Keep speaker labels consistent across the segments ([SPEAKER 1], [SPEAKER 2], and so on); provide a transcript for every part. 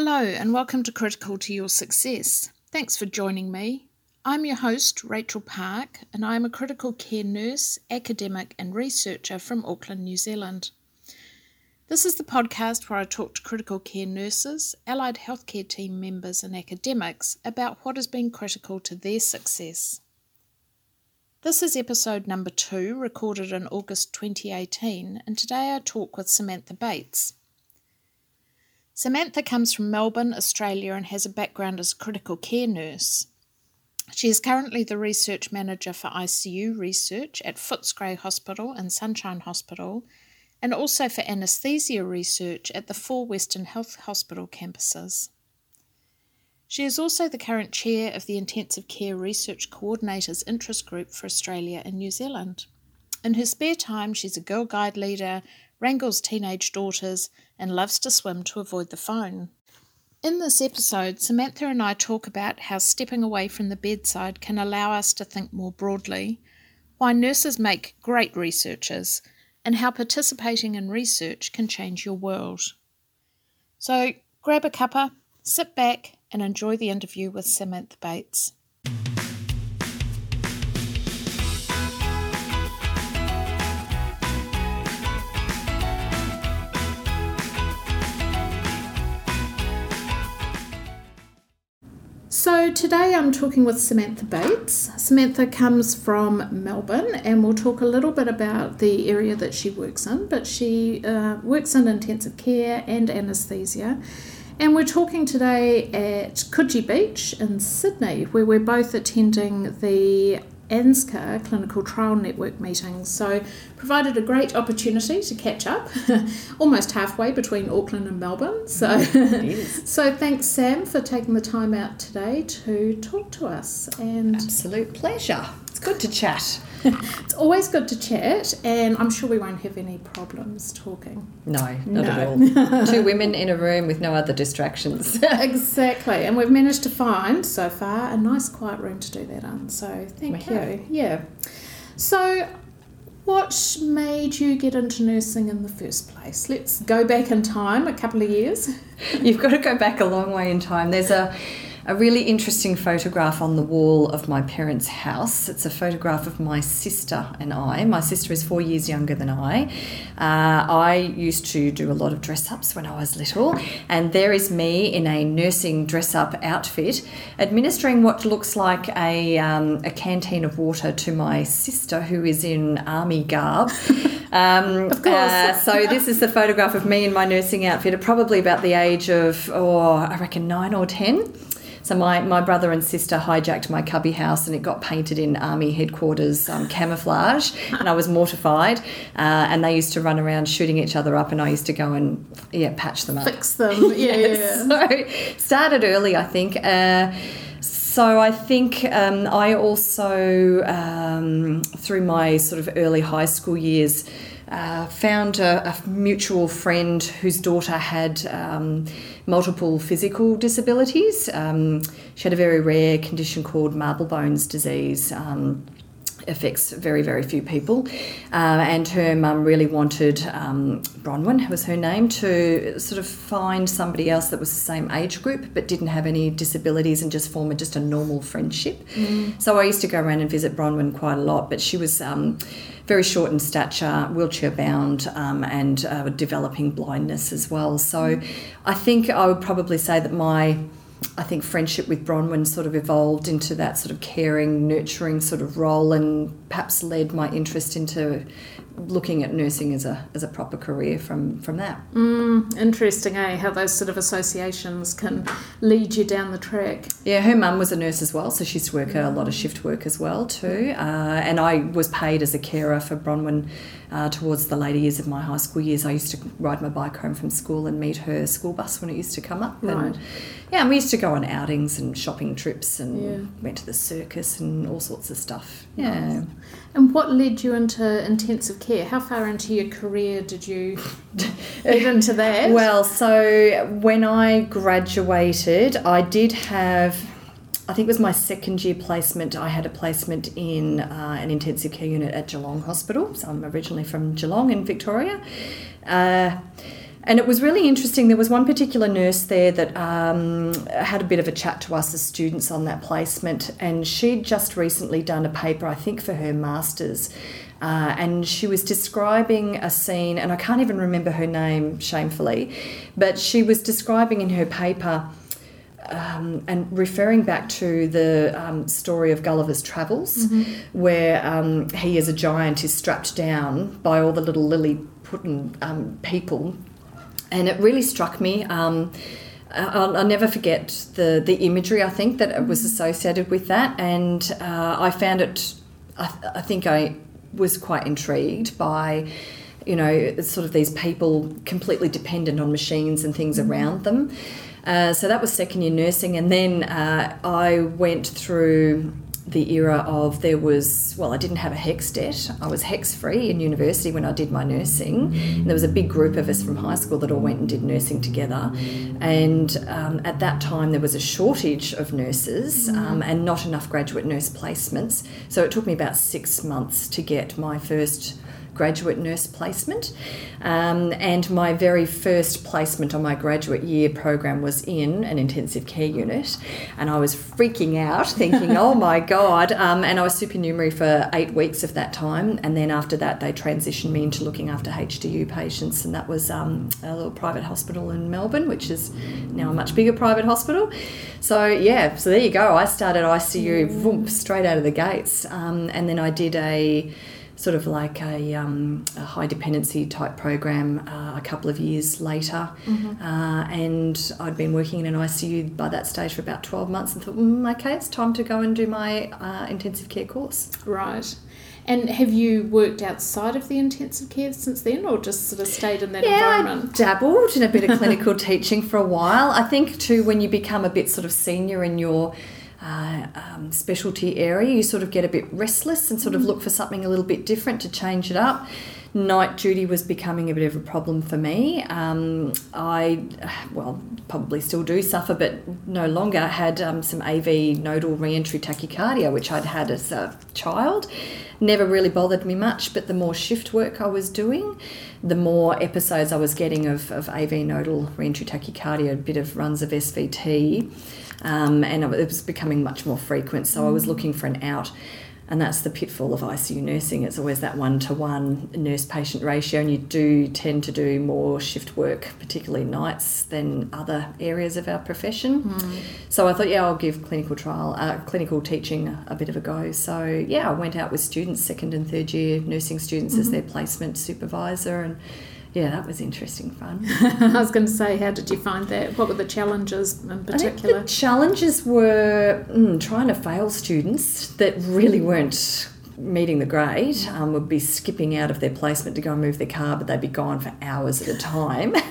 [SPEAKER 1] Hello, and welcome to Critical to Your Success. Thanks for joining me. I'm your host, Rachel Park, and I am a critical care nurse, academic, and researcher from Auckland, New Zealand. This is the podcast where I talk to critical care nurses, allied healthcare team members, and academics about what has been critical to their success. This is episode number two, recorded in August 2018, and today I talk with Samantha Bates. Samantha comes from Melbourne, Australia, and has a background as a critical care nurse. She is currently the research manager for ICU research at Footscray Hospital and Sunshine Hospital, and also for anaesthesia research at the four Western Health Hospital campuses. She is also the current chair of the Intensive Care Research Coordinators Interest Group for Australia and New Zealand. In her spare time, she's a Girl Guide leader, wrangles teenage daughters, and loves to swim to avoid the phone. In this episode, Samantha and I talk about how stepping away from the bedside can allow us to think more broadly, why nurses make great researchers, and how participating in research can change your world. So grab a cuppa, sit back, and enjoy the interview with Samantha Bates. So, today I'm talking with Samantha Bates. Samantha comes from Melbourne, and we'll talk a little bit about the area that she works in. But she uh, works in intensive care and anaesthesia. And we're talking today at Coogee Beach in Sydney, where we're both attending the ANZCA Clinical Trial Network meetings. So, provided a great opportunity to catch up, almost halfway between Auckland and Melbourne. So, mm, so thanks, Sam, for taking the time out today to talk to us.
[SPEAKER 2] And absolute pleasure. It's good to chat.
[SPEAKER 1] it's always good to chat, and I'm sure we won't have any problems talking.
[SPEAKER 2] No, not no. at all. Two women in a room with no other distractions.
[SPEAKER 1] exactly, and we've managed to find so far a nice quiet room to do that in. So thank we you. Have. Yeah. So, what made you get into nursing in the first place? Let's go back in time a couple of years.
[SPEAKER 2] You've got to go back a long way in time. There's a a really interesting photograph on the wall of my parents' house. It's a photograph of my sister and I. My sister is four years younger than I. Uh, I used to do a lot of dress ups when I was little, and there is me in a nursing dress up outfit administering what looks like a, um, a canteen of water to my sister who is in army garb.
[SPEAKER 1] Um, of course. Uh,
[SPEAKER 2] so this is the photograph of me in my nursing outfit, at probably about the age of, oh, I reckon nine or ten. So my, my brother and sister hijacked my cubby house and it got painted in army headquarters um, camouflage, and I was mortified. Uh, and they used to run around shooting each other up, and I used to go and yeah patch them up,
[SPEAKER 1] fix them. Yeah,
[SPEAKER 2] yes. So started early, I think. Uh, so I think um, I also, um, through my sort of early high school years, uh, found a, a, mutual friend whose daughter had um, multiple physical disabilities. Um, she had a very rare condition called marble bones disease. Um, affects very, very few people. Uh, and her mum really wanted um, Bronwyn, who was her name, to sort of find somebody else that was the same age group but didn't have any disabilities and just form a, just a normal friendship. Mm. So I used to go around and visit Bronwyn quite a lot, but she was um, very short in stature, wheelchair bound, um, and uh, developing blindness as well. So mm. I think I would probably say that my I think friendship with Bronwyn sort of evolved into that sort of caring, nurturing sort of role, and perhaps led my interest into looking at nursing as a as a proper career from from that.
[SPEAKER 1] Mm, interesting, eh? How those sort of associations can lead you down the track.
[SPEAKER 2] Yeah, her mum was a nurse as well, so she used to work a lot of shift work as well too. Uh, and I was paid as a carer for Bronwyn uh, towards the later years of my high school years. I used to ride my bike home from school and meet her school bus when it used to come up.
[SPEAKER 1] Right.
[SPEAKER 2] And, yeah, and we used to go on outings and shopping trips and yeah. went to the circus and all sorts of stuff. Yeah. Nice.
[SPEAKER 1] And what led you into intensive care? How far into your career did you get into that?
[SPEAKER 2] Well, so when I graduated, I did have. I think it was my second year placement. I had a placement in uh, an intensive care unit at Geelong Hospital. So I'm originally from Geelong in Victoria. Uh, And it was really interesting. There was one particular nurse there that um, had a bit of a chat to us as students on that placement, and she'd just recently done a paper, I think, for her master's. Uh, and she was describing a scene, and I can't even remember her name, shamefully, but she was describing in her paper um, and referring back to the um, story of Gulliver's Travels, mm-hmm. where um, he, as a giant, is strapped down by all the little Lilliputian um, people and it really struck me. Um, I'll, I'll, never forget the the imagery. I think that it was associated with that, and uh, I found it. I, I, think I was quite intrigued by, you know, sort of these people completely dependent on machines and things mm-hmm. around them. Uh, so that was second year nursing, and then uh, I went through the era of there was well I didn't have a HECS debt. I was HECS free in university when I did my nursing. And there was a big group of us from high school that all went and did nursing together. And um, at that time there was a shortage of nurses um, and not enough graduate nurse placements. So it took me about six months to get my first graduate nurse placement. Um, and my very first placement on my graduate year program was in an intensive care unit. And I was freaking out, thinking, oh my God. Um, and I was supernumerary for eight weeks of that time. And then after that, they transitioned me into looking after HDU patients. And that was um, a little private hospital in Melbourne, which is now a much bigger private hospital. So, yeah, so there you go. I started ICU vroom, straight out of the gates. Um, and then I did a sort of like a, um, a high dependency type program uh, a couple of years later. Mm-hmm. Uh, and I'd been working in an ICU by that stage for about 12 months and thought, mm, okay, it's time to go and do my uh, intensive care course.
[SPEAKER 1] Right. And have you worked outside of the intensive care since then, or just sort of stayed in that
[SPEAKER 2] yeah,
[SPEAKER 1] environment?
[SPEAKER 2] I dabbled in a bit of clinical teaching for a while. I think too, when you become a bit sort of senior in your uh, um, specialty area, you sort of get a bit restless and sort of look for something a little bit different to change it up. Night duty was becoming a bit of a problem for me. Um, I, well, probably still do suffer, but no longer had um, some AV nodal reentry tachycardia, which I'd had as a child. Never really bothered me much, but the more shift work I was doing, the more episodes I was getting of, of AV nodal reentry tachycardia, a bit of runs of SVT um, and it was becoming much more frequent. So I was looking for an out. And that's the pitfall of ICU nursing. It's always that one to one nurse patient ratio, and you do tend to do more shift work, particularly nights, than other areas of our profession. Mm. So I thought, yeah, I'll give clinical trial, uh, clinical teaching a, a, bit of a go. So yeah, I went out with students, second and third year nursing students, mm-hmm. as their placement supervisor, and yeah, that was interesting fun.
[SPEAKER 1] I was going to say, how did you find that? What were the challenges in particular?
[SPEAKER 2] the challenges were mm, trying to fail students that really weren't meeting the grade um, would be skipping out of their placement to go and move their car, but they'd be gone for hours at a time.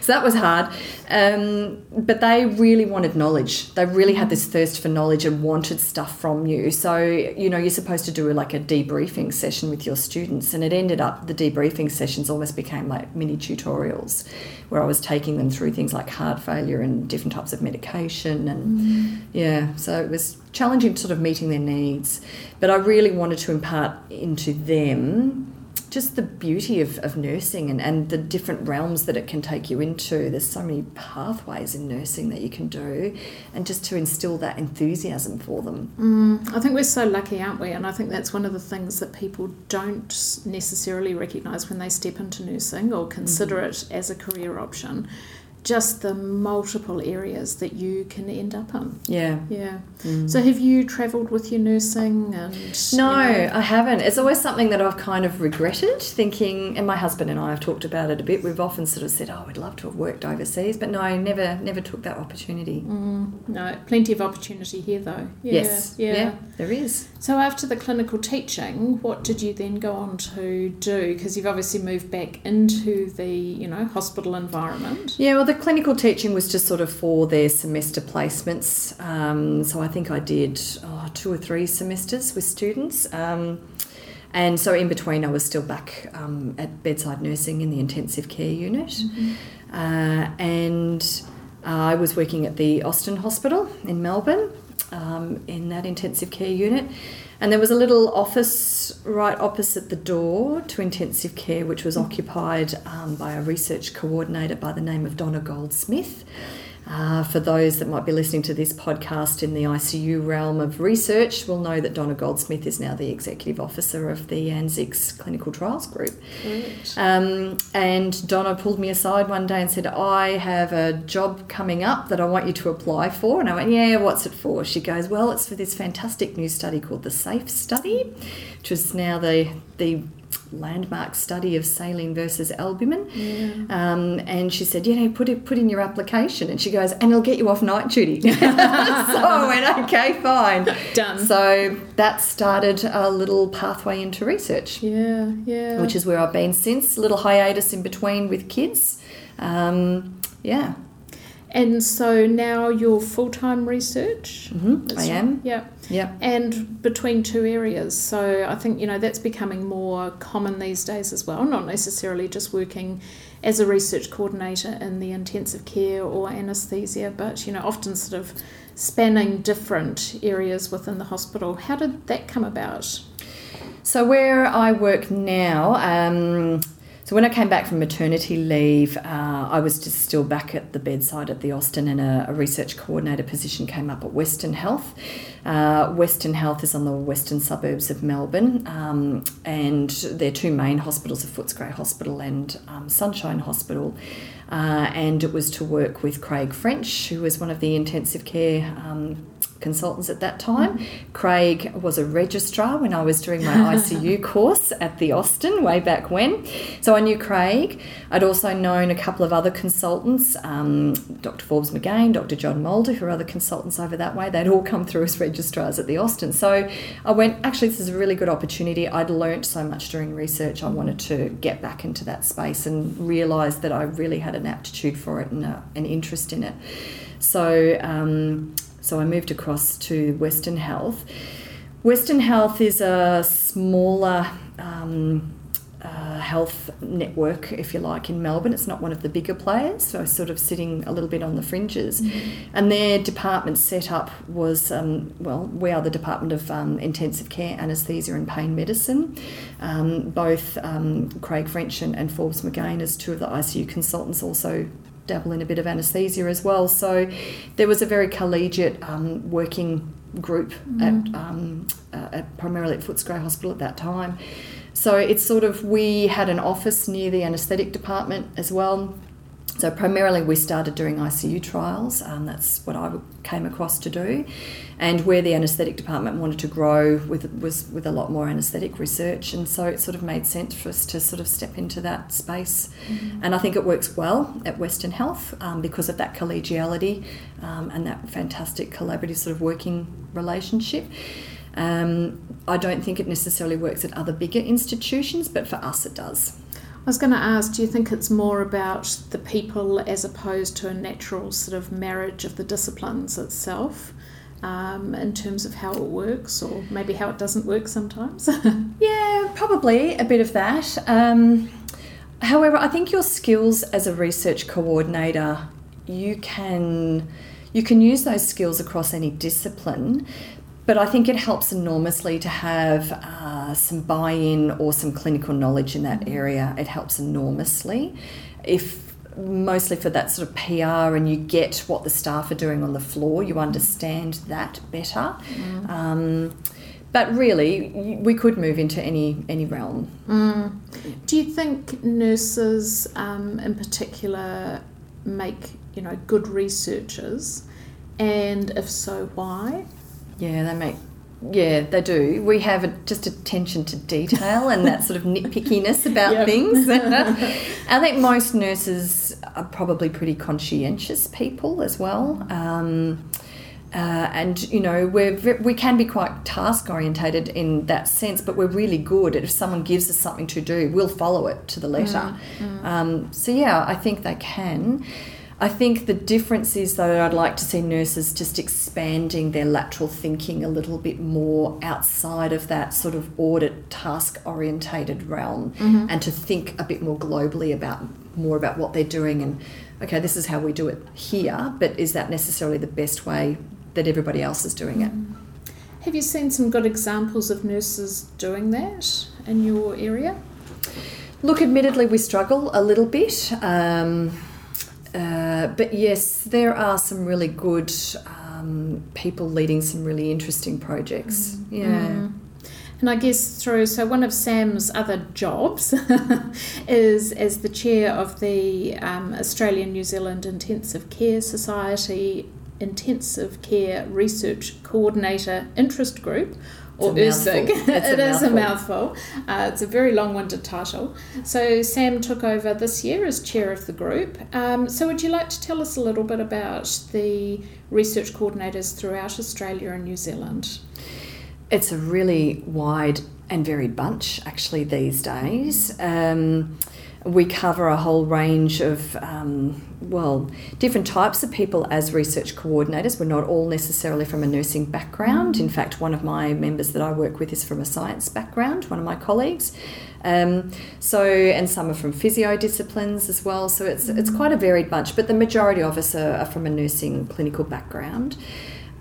[SPEAKER 2] so that was hard. Um, but they really wanted knowledge. They really had this thirst for knowledge and wanted stuff from you. So, you know, you're supposed to do like a debriefing session with your students, and it ended up the debriefing sessions almost became like mini tutorials where I was taking them through things like heart failure and different types of medication. And mm. yeah, so it was challenging sort of meeting their needs. But I really wanted to impart into them just the beauty of, of nursing and, and the different realms that it can take you into. There's so many pathways in nursing that you can do, and just to instill that enthusiasm for them.
[SPEAKER 1] Mm, I think we're so lucky, aren't we? And I think that's one of the things that people don't necessarily recognise when they step into nursing or consider mm-hmm. it as a career option just the multiple areas that you can end up in.
[SPEAKER 2] Yeah.
[SPEAKER 1] Yeah. Mm. So have you travelled with your nursing and
[SPEAKER 2] No, you know? I haven't. It's always something that I've kind of regretted thinking and my husband and I have talked about it a bit. We've often sort of said, Oh, we'd love to have worked overseas, but no, never never took that opportunity.
[SPEAKER 1] Mm. No, plenty of opportunity here though.
[SPEAKER 2] Yeah, yes. Yeah. yeah, there is.
[SPEAKER 1] So after the clinical teaching, what did you then go on to do? Because you've obviously moved back into the, you know, hospital environment.
[SPEAKER 2] Yeah, well the clinical teaching was just sort of for their semester placements. Um, so I think I did oh, two or three semesters with students. Um, and so in between, I was still back um, at bedside nursing in the intensive care unit. Mm-hmm. Uh, and uh, I was working at the Austin Hospital in Melbourne. um, in that intensive care unit. And there was a little office right opposite the door to intensive care, which was occupied um, by a research coordinator by the name of Donna Goldsmith. Uh, for those that might be listening to this podcast in the ICU realm of research, will know that Donna Goldsmith is now the executive officer of the ANZICS Clinical Trials Group. Um, and Donna pulled me aside one day and said, I have a job coming up that I want you to apply for. And I went, Yeah, what's it for? She goes, Well, it's for this fantastic new study called the SAFE study, which is now the, the landmark study of saline versus albumin.
[SPEAKER 1] Yeah.
[SPEAKER 2] Um, and she said, you know, put it put in your application. And she goes, and it'll get you off night duty. so I went, okay, fine.
[SPEAKER 1] Done.
[SPEAKER 2] So that started a little pathway into research,
[SPEAKER 1] Yeah, yeah.
[SPEAKER 2] which is where I've been since. A little hiatus in between with kids. Um, yeah.
[SPEAKER 1] And so now you're full time research.
[SPEAKER 2] Mhm, I am.
[SPEAKER 1] Yeah.
[SPEAKER 2] Yeah.
[SPEAKER 1] And between two areas. So I think, you know, that's becoming more common these days as well, not necessarily just working as a research coordinator in the intensive care or anaesthesia, but, you know, often sort of spanning different areas within the hospital. How did that come about?
[SPEAKER 2] So where I work now, um, so when I came back from maternity leave, uh, I was just still back at the bedside at the Austin, and a, a research coordinator position came up at Western Health. Uh, Western Health is on the western suburbs of Melbourne, um, and their two main hospitals are Footscray Hospital and um, Sunshine Hospital. Uh, and it was to work with Craig French, who was one of the intensive care um, consultants at that time. Craig was a registrar when I was doing my ICU course at the Austin way back when. So I knew Craig. I'd also known a couple of other consultants, um, Dr. Forbes McGain, Dr. John Mulder, who are other consultants over that way. They'd all come through as registrars at the Austin. So I went, actually, this is a really good opportunity. I'd learnt so much during research. I wanted to get back into that space and realised that I really had an aptitude for it and a, an interest in it. So, um, so I moved across to Western Health. Western Health is a smaller um, uh, health network, if you like, in Melbourne. It's not one of the bigger players, so sort of sitting a little bit on the fringes. And their department setup was, um, well, we are the Department of um, Intensive Care, Anaesthesia and Pain Medicine. Um, both um, Craig French and, and Forbes McGain, as two of the ICU consultants, also dabble in a bit of anaesthesia as well. So there was a very collegiate um, working group at, um, uh, at primarily at Footscray Hospital at that time. So it's sort of we had an office near the anaesthetic department as well. So primarily we started doing ICU trials. Um, that's what I came across to do, and where the anaesthetic department wanted to grow with was with a lot more anaesthetic research, and so it sort of made sense for us to sort of step into that space. And I think it works well at Western Health um, because of that collegiality um, and that fantastic collaborative sort of working relationship. Um, I don't think it necessarily works at other bigger institutions, but for us it does.
[SPEAKER 1] I was going to ask, do you think it's more about the people as opposed to a natural sort of marriage of the disciplines itself um, in terms of how it works or maybe how it doesn't work sometimes?
[SPEAKER 2] Yeah, probably a bit of that. Um, however, I think your skills as a research coordinator, you can you can use those skills across any discipline. But I think it helps enormously to have uh, some buy-in or some clinical knowledge in that area. It helps enormously. If mostly for that sort of PR and you get what the staff are doing on the floor, you understand that better. Um, but really, we could move into any any realm.
[SPEAKER 1] Do you think nurses, um, in particular, make you know good researchers, and if so, why?
[SPEAKER 2] Yeah, they make. Yeah, they do. We have a, just attention to detail and that sort of nitpickiness about
[SPEAKER 1] Yep.
[SPEAKER 2] things. I think most nurses are probably pretty conscientious people as well. Um, uh, and you know we're we can be quite task orientated in that sense, but we're really good at if someone gives us something to do, we'll follow it to the letter. Um, so yeah, I think they can. I think the difference is though I'd like to see nurses just expanding their lateral thinking a little bit more outside of that sort of audit task orientated realm and to think a bit more globally about more about what they're doing and okay this is how we do it here but is that necessarily the best way that everybody else is doing it.
[SPEAKER 1] Have you seen some good examples of nurses doing that in your area?
[SPEAKER 2] Look, admittedly, we struggle a little bit. Um, uh, but yes, there are some really good um, people leading some really interesting projects. Mm. Yeah. Mm.
[SPEAKER 1] And I guess through, so one of Sam's other jobs is as the chair of the um, Australian New Zealand Intensive Care Society Intensive Care Research Coordinator Interest Group, or URSIG. it is a mouthful. Uh, it's a very long winded title. So, Sam took over this year as chair of the group. Um, so, would you like to tell us a little bit about the research coordinators throughout Australia and New Zealand?
[SPEAKER 2] It's a really wide and varied bunch actually these days. Um, we cover a whole range of, um, well, different types of people as research coordinators. We're not all necessarily from a nursing background. In fact, one of my members that I work with is from a science background, one of my colleagues. Um, so, and some are from physio disciplines as well. So it's, it's quite a varied bunch, but the majority of us are, are from a nursing clinical background.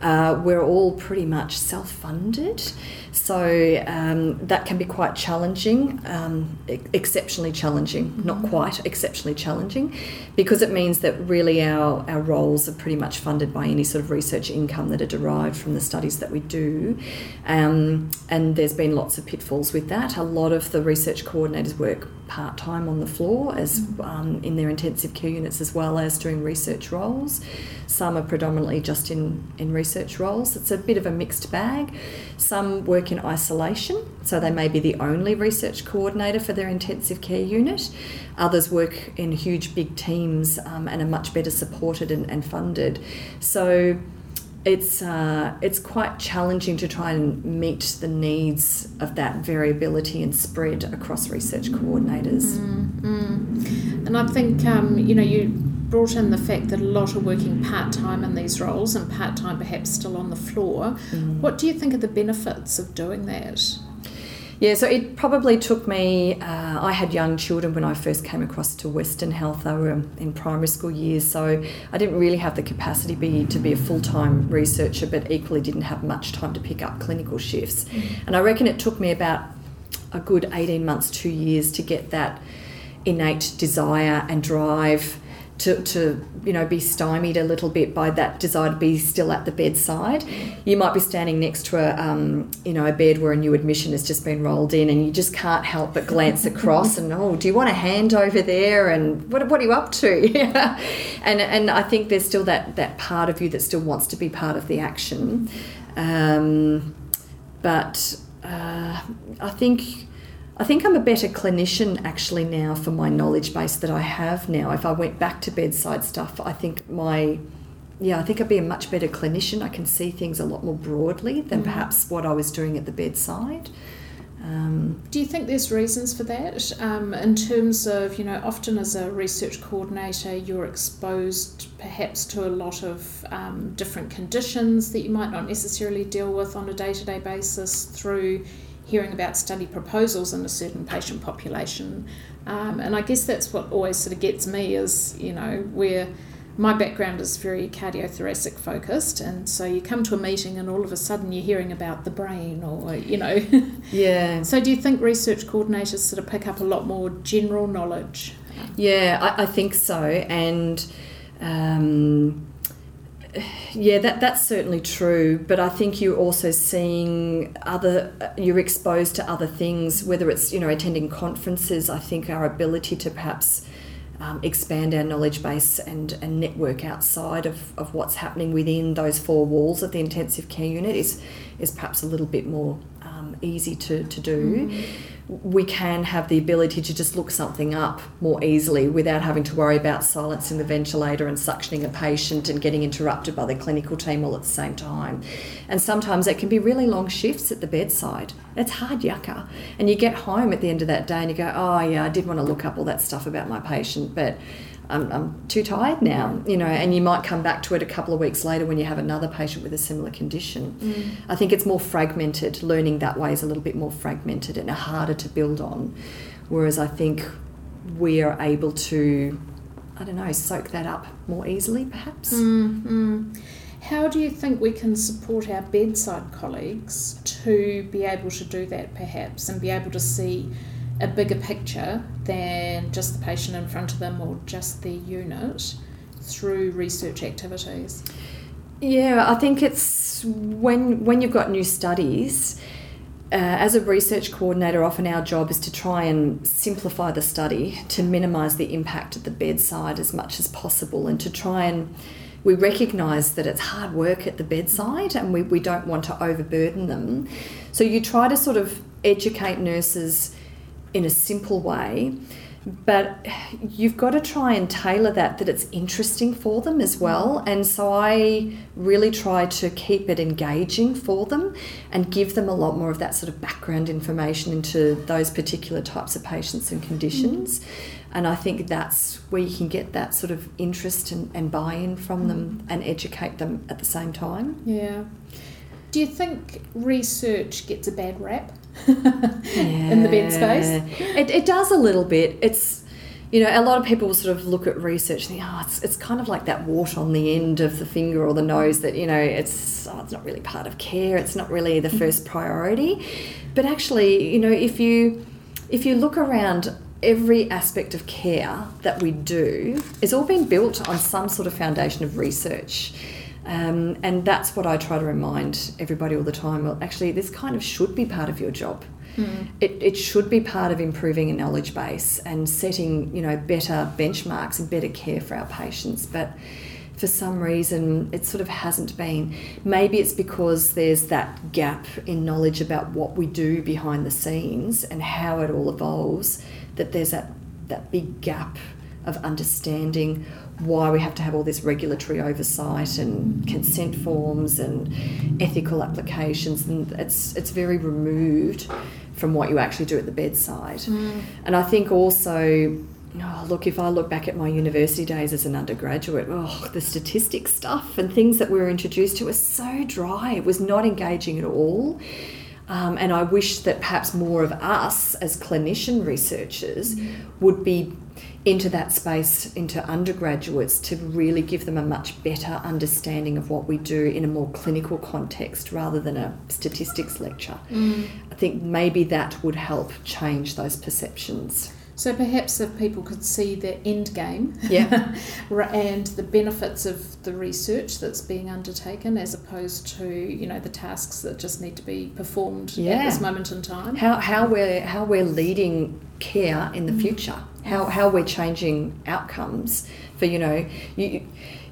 [SPEAKER 2] Uh, we're all pretty much self funded. So um, that can be quite challenging, um, exceptionally challenging, mm-hmm. not quite exceptionally challenging, because it means that really our, our roles are pretty much funded by any sort of research income that are derived from the studies that we do. Um, and there's been lots of pitfalls with that. A lot of the research coordinators work part time on the floor as mm-hmm. um, in their intensive care units as well as doing research roles. Some are predominantly just in, in research roles. It's a bit of a mixed bag. Some work in isolation, so they may be the only research coordinator for their intensive care unit. Others work in huge, big teams um, and are much better supported and, and funded. So it's uh, it's quite challenging to try and meet the needs of that variability and spread across research coordinators.
[SPEAKER 1] Mm, mm. And I think um, you know you brought in the fact that a lot are working part time in these roles and part time perhaps still on the floor. Mm. What do you think are the benefits of doing that?
[SPEAKER 2] Yeah, so it probably took me. Uh, I had young children when I first came across to Western Health. They were in primary school years, so I didn't really have the capacity be, to be a full time researcher, but equally didn't have much time to pick up clinical shifts. Mm. And I reckon it took me about a good 18 months, two years to get that innate desire and drive to, to you know be stymied a little bit by that desire to be still at the bedside. You might be standing next to a um, you know a bed where a new admission has just been rolled in, and you just can't help but glance across and oh, do you want a hand over there? And what, what are you up to? and and I think there's still that that part of you that still wants to be part of the action, um, but uh, I think I think I'm a better clinician actually now for my knowledge base that I have now. If I went back to bedside stuff, I think my yeah, I think I'd be a much better clinician. I can see things a lot more broadly than mm. perhaps what I was doing at the bedside.
[SPEAKER 1] Um, Do you think there's reasons for that? Um, in terms of, you know, often as a research coordinator, you're exposed perhaps to a lot of um, different conditions that you might not necessarily deal with on a day to day basis through hearing about study proposals in a certain patient population. Um, and I guess that's what always sort of gets me is, you know, where my background is very cardiothoracic focused and so you come to a meeting and all of a sudden you're hearing about the brain or you know.
[SPEAKER 2] Yeah.
[SPEAKER 1] So do you think research coordinators sort of pick up a lot more general knowledge?
[SPEAKER 2] Yeah i, I think so and um, yeah, that that's certainly true. But I think you're also seeing other. You're exposed to other things, whether it's you know attending conferences. I think our ability to perhaps um, expand our knowledge base and, and network outside of, of what's happening within those four walls of the intensive care unit is is perhaps a little bit more um, easy to, to do. Mm we can have the ability to just look something up more easily without having to worry about silencing the ventilator and suctioning a patient and getting interrupted by the clinical team all at the same time. And sometimes it can be really long shifts at the bedside. It's hard yucca. And you get home at the end of that day and you go, oh, yeah, I did want to look up all that stuff about my patient, but I'm, I'm too tired now, you know, and you might come back to it a couple of weeks later when you have another patient with a similar condition. Mm. I think it's more fragmented. Learning that way is a little bit more fragmented and harder to build on. Whereas I think we are able to, I don't know, soak that up more easily, perhaps.
[SPEAKER 1] Mm, mm. How do you think we can support our bedside colleagues to be able to do that perhaps and be able to see a bigger picture than just the patient in front of them or just their unit through research activities?
[SPEAKER 2] Yeah, I think it's when when you've got new studies, uh, as a research coordinator, often our job is to try and simplify the study to minimise the impact at the bedside as much as possible and to try and we recognise that it's hard work at the bedside and we, we don't want to overburden them. So you try to sort of educate nurses in a simple way but you've got to try and tailor that that it's interesting for them as well and so i really try to keep it engaging for them and give them a lot more of that sort of background information into those particular types of patients and conditions mm. and i think that's where you can get that sort of interest and, and buy-in from mm. them and educate them at the same time
[SPEAKER 1] yeah do you think research gets a bad rap in the bed space?
[SPEAKER 2] It, it does a little bit. It's you know, a lot of people sort of look at research and think, oh, it's, it's kind of like that wart on the end of the finger or the nose that, you know, it's, oh, it's not really part of care. It's not really the first priority. But actually, you know, if you, if you look around every aspect of care that we do, it's all been built on some sort of foundation of research. Um, and that's what I try to remind everybody all the time. Well, actually, this kind of should be part of your job. Mm. It, it should be part of improving a knowledge base and setting, you know, better benchmarks and better care for our patients. But for some reason, it sort of hasn't been. Maybe it's because there's that gap in knowledge about what we do behind the scenes and how it all evolves. That there's that that big gap of understanding why we have to have all this regulatory oversight and consent forms and ethical applications and it's it's very removed from what you actually do at the bedside mm. and I think also Oh, look, if I look back at my university days as an undergraduate, oh, the statistics stuff and things that we were introduced to were so dry. It was not engaging at all. Um, and I wish that perhaps more of us as clinician researchers mm. would be into that space into undergraduates to really give them a much better understanding of what we do in a more clinical context rather than a statistics lecture. Mm. I think maybe that would help change those perceptions.
[SPEAKER 1] So perhaps if people could see the end game
[SPEAKER 2] yeah.
[SPEAKER 1] and the benefits of the research that's being undertaken as opposed to, you know, the tasks that just need to be performed yeah. at this moment in time.
[SPEAKER 2] How, how we're how we're leading care in the mm. future. How, how we're changing outcomes for, you know, you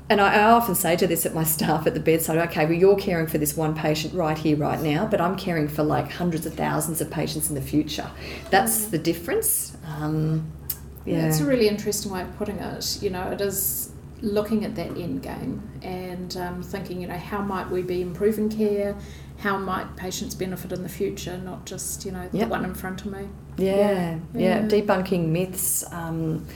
[SPEAKER 2] and I, I, often say to this at my staff at the bedside, okay, well, you're caring for this one patient right here, right now, but I'm caring for like hundreds of thousands of patients in the future. That's mm. the difference. Um,
[SPEAKER 1] yeah. yeah, it's a really interesting way of putting it. You know, it is looking at that end game and um, thinking, you know, how might we be improving care? How might patients benefit in the future, not just, you know, yep. the one in front of
[SPEAKER 2] me? Yeah, yeah, yeah. yeah. debunking myths. Um,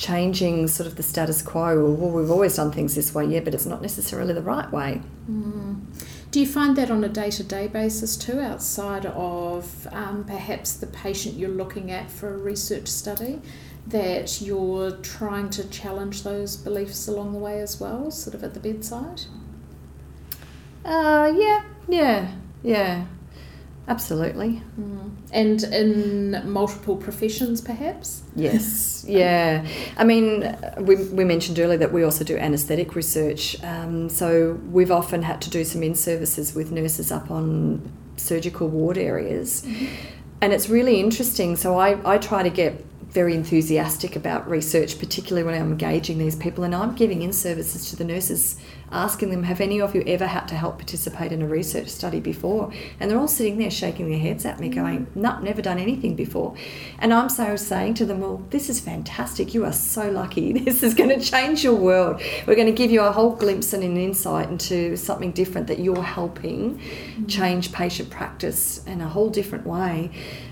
[SPEAKER 2] changing sort of the status quo. or Well, we've always done things this way, yeah, but it's not necessarily the right way.
[SPEAKER 1] Mm. Do you find that on a day to day basis too, outside of um, perhaps the patient you're looking at for a research study, that you're trying to challenge those beliefs along the way as well, sort of at the bedside?
[SPEAKER 2] Uh, yeah, yeah, yeah. Absolutely.
[SPEAKER 1] Mm. And in multiple professions, perhaps?
[SPEAKER 2] Yes, yeah. I mean, we, we mentioned earlier that we also do anaesthetic research. Um, so we've often had to do some in services with nurses up on surgical ward areas. Mm-hmm. And it's really interesting. So I, I try to get very enthusiastic about research, particularly when I'm engaging these people. And I'm giving in services to the nurses, asking them, Have any of you ever had to help participate in a research study before? And they're all sitting there shaking their heads at me, mm. going, No, never done anything before. And I'm so saying to them, Well, this is fantastic. You are so lucky. This is going to change your world. We're going to give you a whole glimpse and an insight into something different that you're helping mm. change patient practice in a whole different way.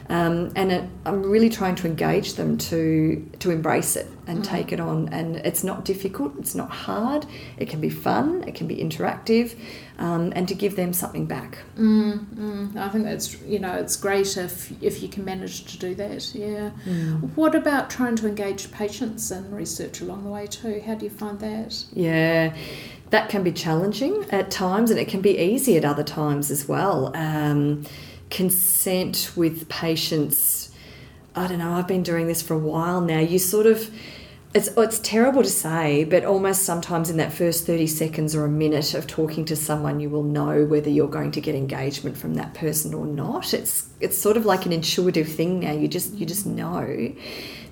[SPEAKER 2] Um, and it, I'm really trying to engage them to to embrace it and mm. take it on. And it's not difficult, it's not hard. It can be fun, it can be interactive, um, and to give them something back.
[SPEAKER 1] Mm, mm. I think that's you know it's great if if you can manage to do that. Yeah. Mm. What about trying to engage patients in research along the way too? How do you find that?
[SPEAKER 2] Yeah that can be challenging at times and it can be easy at other times as well. Um, consent with patients, I don't know, I've been doing this for a while now. You sort of, it's, oh, it's terrible to say, but almost sometimes in that first 30 seconds or a minute of talking to someone, you will know whether you're going to get engagement from that person or not. It's, it's sort of like an intuitive thing now. You just, you just know.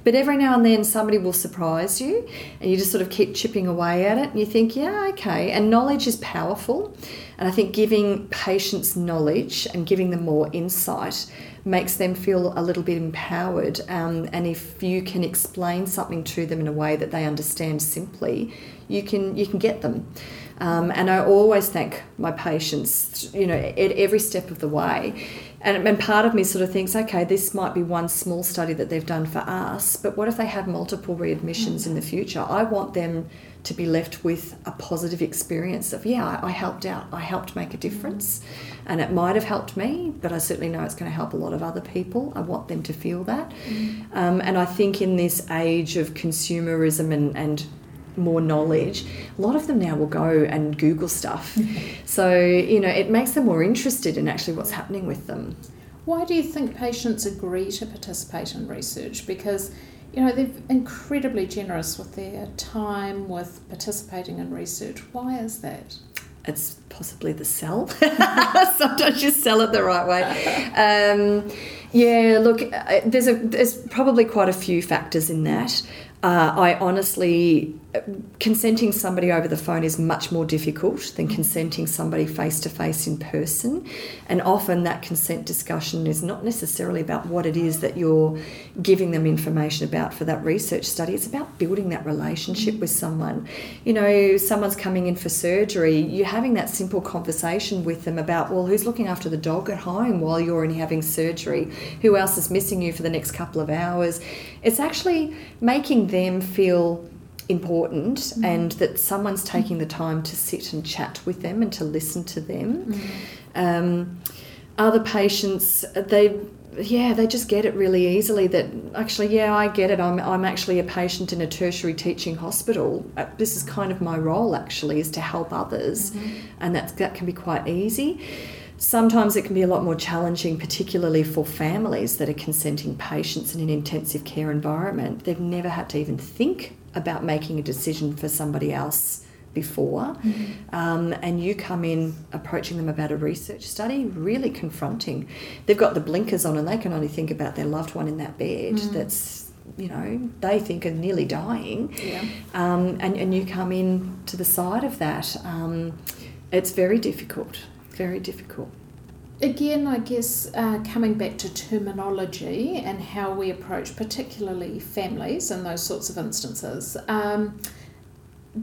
[SPEAKER 2] But every now and then somebody will surprise you and you just sort of keep chipping away at it and you think, yeah, okay. And knowledge is powerful. And I think giving patients knowledge and giving them more insight makes them feel a little bit empowered. Um, and if you can explain something to them in a way that they understand simply, you can you can get them. Um, and I always thank my patients, you know, at every step of the way. And, and part of me sort of thinks, okay, this might be one small study that they've done for us, but what if they have multiple readmissions in the future? I want them to be left with a positive experience of, yeah, I, I helped out, I helped make a difference. And it might have helped me, but I certainly know it's going to help a lot of other people. I want them to feel that. Mm. Um, and I think in this age of consumerism and, and more knowledge, a lot of them now will go and Google stuff. so, you know, it makes them more interested in actually what's happening with them.
[SPEAKER 1] Why do you think patients agree to participate in research? Because, you know, they're incredibly generous with their time, with participating in research. Why is that?
[SPEAKER 2] It's possibly the sell. Sometimes you sell it the right way. Um, yeah, look, uh, there's a there's probably quite a few factors in that. Uh, I honestly, consenting somebody over the phone is much more difficult than consenting somebody face to face in person. And often that consent discussion is not necessarily about what it is that you're giving them information about for that research study. It's about building that relationship with someone. You know, someone's coming in for surgery, you're having that simple conversation with them about, well, who's looking after the dog at home while you're in having surgery? Who else is missing you for the next couple of hours? It's actually making them feel important mm. and that someone's taking the time to sit and chat with them and to listen to them. Mm. Um, other patients, they yeah, they just get it really easily that actually, yeah, I get it. I'm, I'm actually a patient in a tertiary teaching hospital. Uh, this is kind of my role actually, is to help others, mm-hmm. and that's, that can be quite easy. Sometimes it can be a lot more challenging, particularly for families that are consenting patients in an intensive care environment. They've never had to even think about making a decision for somebody else before, mm-hmm. um, and you come in approaching them about a research study, really confronting. They've got the blinkers on and they can only think about their loved one in that bed mm-hmm. that's, you know, they think are nearly dying. Yeah. Um, and, and you come in to the side of that. Um, it's very difficult very difficult.
[SPEAKER 1] Again, I guess uh, coming back to terminology and how we approach, particularly families in those sorts of instances, um,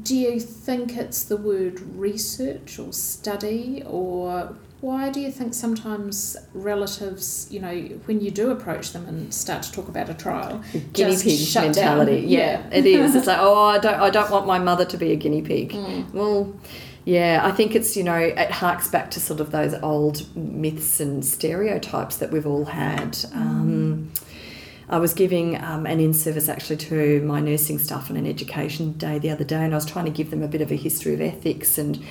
[SPEAKER 1] do you think it's the word research or study, or why do you think sometimes relatives, you know, when you do approach them and start to talk about a trial,
[SPEAKER 2] guinea pig mentality? Yeah, yeah, it is. It's like, oh, I don't, I don't want my mother to be a guinea pig. Mm. Well yeah, I think it's, you know, it harks back to sort of those old myths and stereotypes that we've all had. Um, I was giving um, an in service actually to my nursing staff on an education day the other day, and I was trying to give them a bit of a history of ethics and,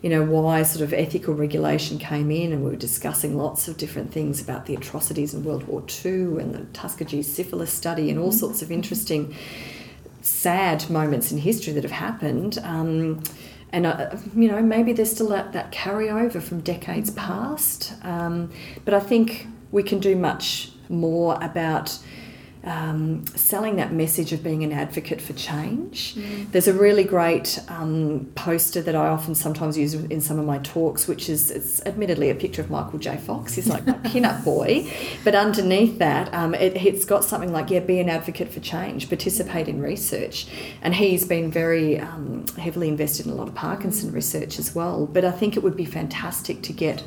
[SPEAKER 2] you know, why sort of ethical regulation came in, and we were discussing lots of different things about the atrocities in World War II and the Tuskegee syphilis study and all sorts of interesting, sad moments in history that have happened. Um, and uh, you know maybe there's still that, that carryover from decades past. Um, but i think we can do much more about um, selling that message of being an advocate for change. Mm. There's a really great um, poster that I often sometimes use in some of my talks, which is it's admittedly a picture of Michael J. Fox. He's like my pin-up boy, but underneath that, um, it, has got something like yeah, be an advocate for change, participate in research, and he's been very um, heavily invested in a lot of Parkinson research as well. But I think it would be fantastic to get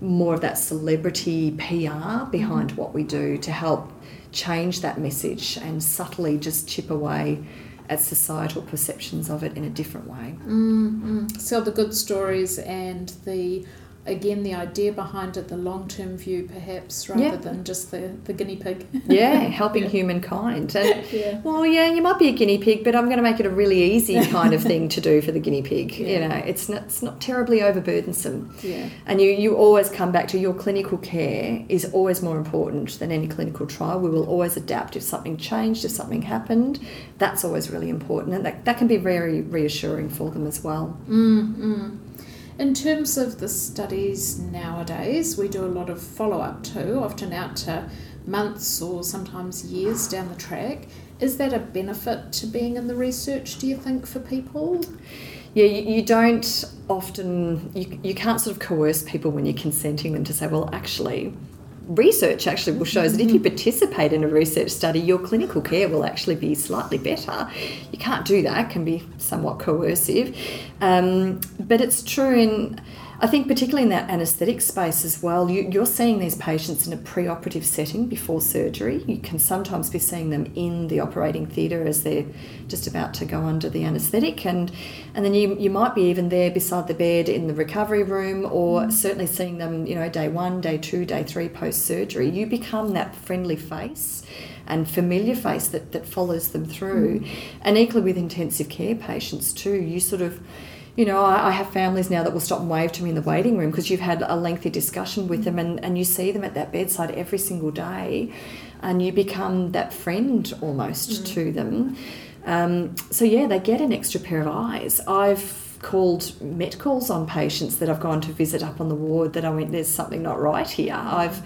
[SPEAKER 2] more of that celebrity PR behind what we do to help change that message and subtly just chip away at societal perceptions of it in a different way.
[SPEAKER 1] Mm-hmm. So the good stories and the again the idea behind it the long-term view perhaps rather yeah. than just the, the guinea pig
[SPEAKER 2] yeah helping yeah. humankind and yeah. well yeah you might be a guinea pig but i'm going to make it a really easy kind of thing to do for the guinea pig you know it's not, it's not terribly overburdensome
[SPEAKER 1] yeah.
[SPEAKER 2] and you, you always come back to your clinical care is always more important than any clinical trial we will always adapt if something changed if something happened that's always really important and that, that can be very reassuring for them as well
[SPEAKER 1] mm-hmm. In terms of the studies nowadays, we do a lot of follow up too, often out to months or sometimes years down the track. Is that a benefit to being in the research, do you think, for people?
[SPEAKER 2] Yeah, you, you don't often, you, you can't sort of coerce people when you're consenting them to say, well, actually, research actually will show that if you participate in a research study, your clinical care will actually be slightly better. You can't do that; it can be somewhat coercive, um, but it's true in I think particularly in that anaesthetic space as well, you, are seeing these patients in a preoperative setting before surgery. You can sometimes be seeing them in the operating theatre as they're just about to go under the anaesthetic, and and then you, you might be even there beside the bed in the recovery room, or mm. certainly seeing them, you know, day one, day two, day three post surgery. You become that friendly face and familiar face that, that follows them through. Mm. And equally with intensive care patients too, you sort of you know, I, I, have families now that will stop and wave to me in the waiting room because you've had a lengthy discussion with them and, and you see them at that bedside every single day and you become that friend almost mm. to them. Um, so, yeah, they get an extra pair of eyes. I've called met calls on patients that I've gone to visit up on the ward that I went, there's something not right here. I've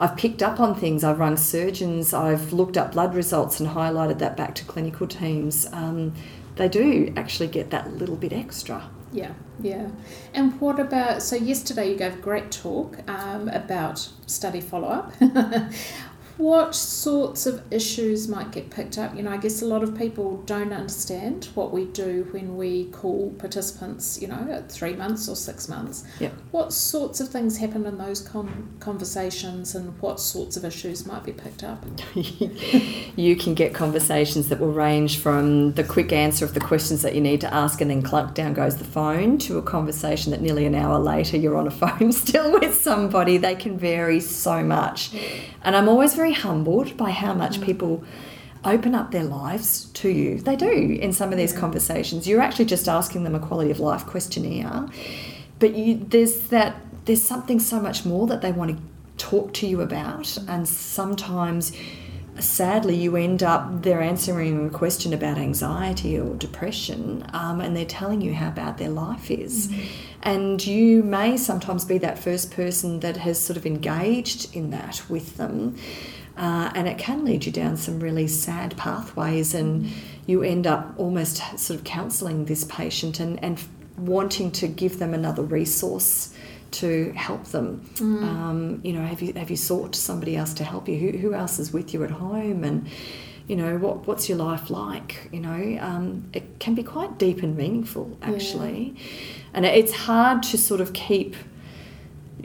[SPEAKER 2] I've picked up on things. I've rung surgeons. I've looked up blood results and highlighted that back to clinical teams. Um, they do actually get that little bit extra.
[SPEAKER 1] Yeah, yeah. And what about? So yesterday you gave a great talk um, about study follow up. what sorts of issues might get picked up? You know, I guess a lot of people don't understand what we do when we call participants, you know, at three months or six months.
[SPEAKER 2] Yeah.
[SPEAKER 1] What sorts of things happen in those con- conversations and what sorts of issues might be picked up?
[SPEAKER 2] you can get conversations that will range from the quick answer of the questions that you need to ask and then clunk down goes the phone to a conversation that nearly an hour later you're on a phone still with somebody. They can vary so much. And I'm always very very humbled by how much mm. people open up their lives to you. They do in some of these yeah. conversations. You're actually just asking them a quality of life questionnaire, but you, there's that there's something so much more that they want to talk to you about, and sometimes. Sadly, you end up they're answering a question about anxiety or depression, um, and they're telling you how bad their life is. Mm-hmm. And you may sometimes be that first person that has sort of engaged in that with them. Uh, and it can lead you down some really sad pathways, and you end up almost sort of counselling this patient and, and wanting to give them another resource to help them. Mm. Um, you know, have you have you sought somebody else to help you? Who, who else is with you at home? And you know, what what's your life like? You know, um, it can be quite deep and meaningful actually, yeah. and it's hard to sort of keep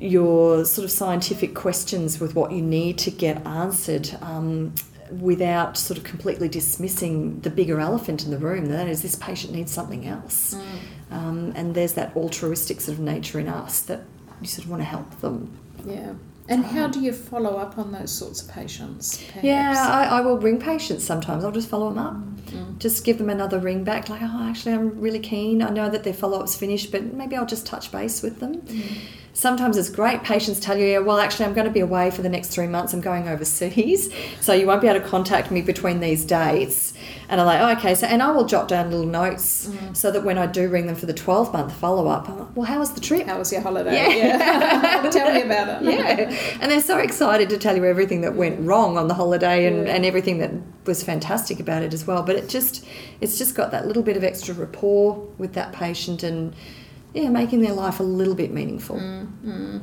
[SPEAKER 2] your sort of scientific questions with what you need to get answered um, without sort of completely dismissing the bigger elephant in the room that is this patient needs something else mm. um, and there's that altruistic sort of nature in us that you sort of want to help them
[SPEAKER 1] yeah and how do you follow up on those sorts of patients?
[SPEAKER 2] Perhaps? Yeah, I, I, will ring patients sometimes. I'll just follow them up. Mm. Just give them another ring back, like, oh, actually, I'm really keen. I know that their follow up's finished, but maybe I'll just touch base with them. Mm sometimes it's great. Patients tell you, yeah, well, actually, I'm going to be away for the next three months. I'm going overseas, so you won't be able to contact me between these dates. And I'm like, oh, okay. So, and I will jot down little notes mm. so that when I do ring them for the 12 month follow up, I'm like, well, how was the trip?
[SPEAKER 1] How was your holiday? Yeah. yeah. tell me about
[SPEAKER 2] it. yeah. And they're so excited to tell you everything that went wrong on the holiday and, yeah. and everything that was fantastic about it as well. But it just, it's just got that little bit of extra rapport with that patient and, yeah, making their life a little bit meaningful.
[SPEAKER 1] Mm-hmm.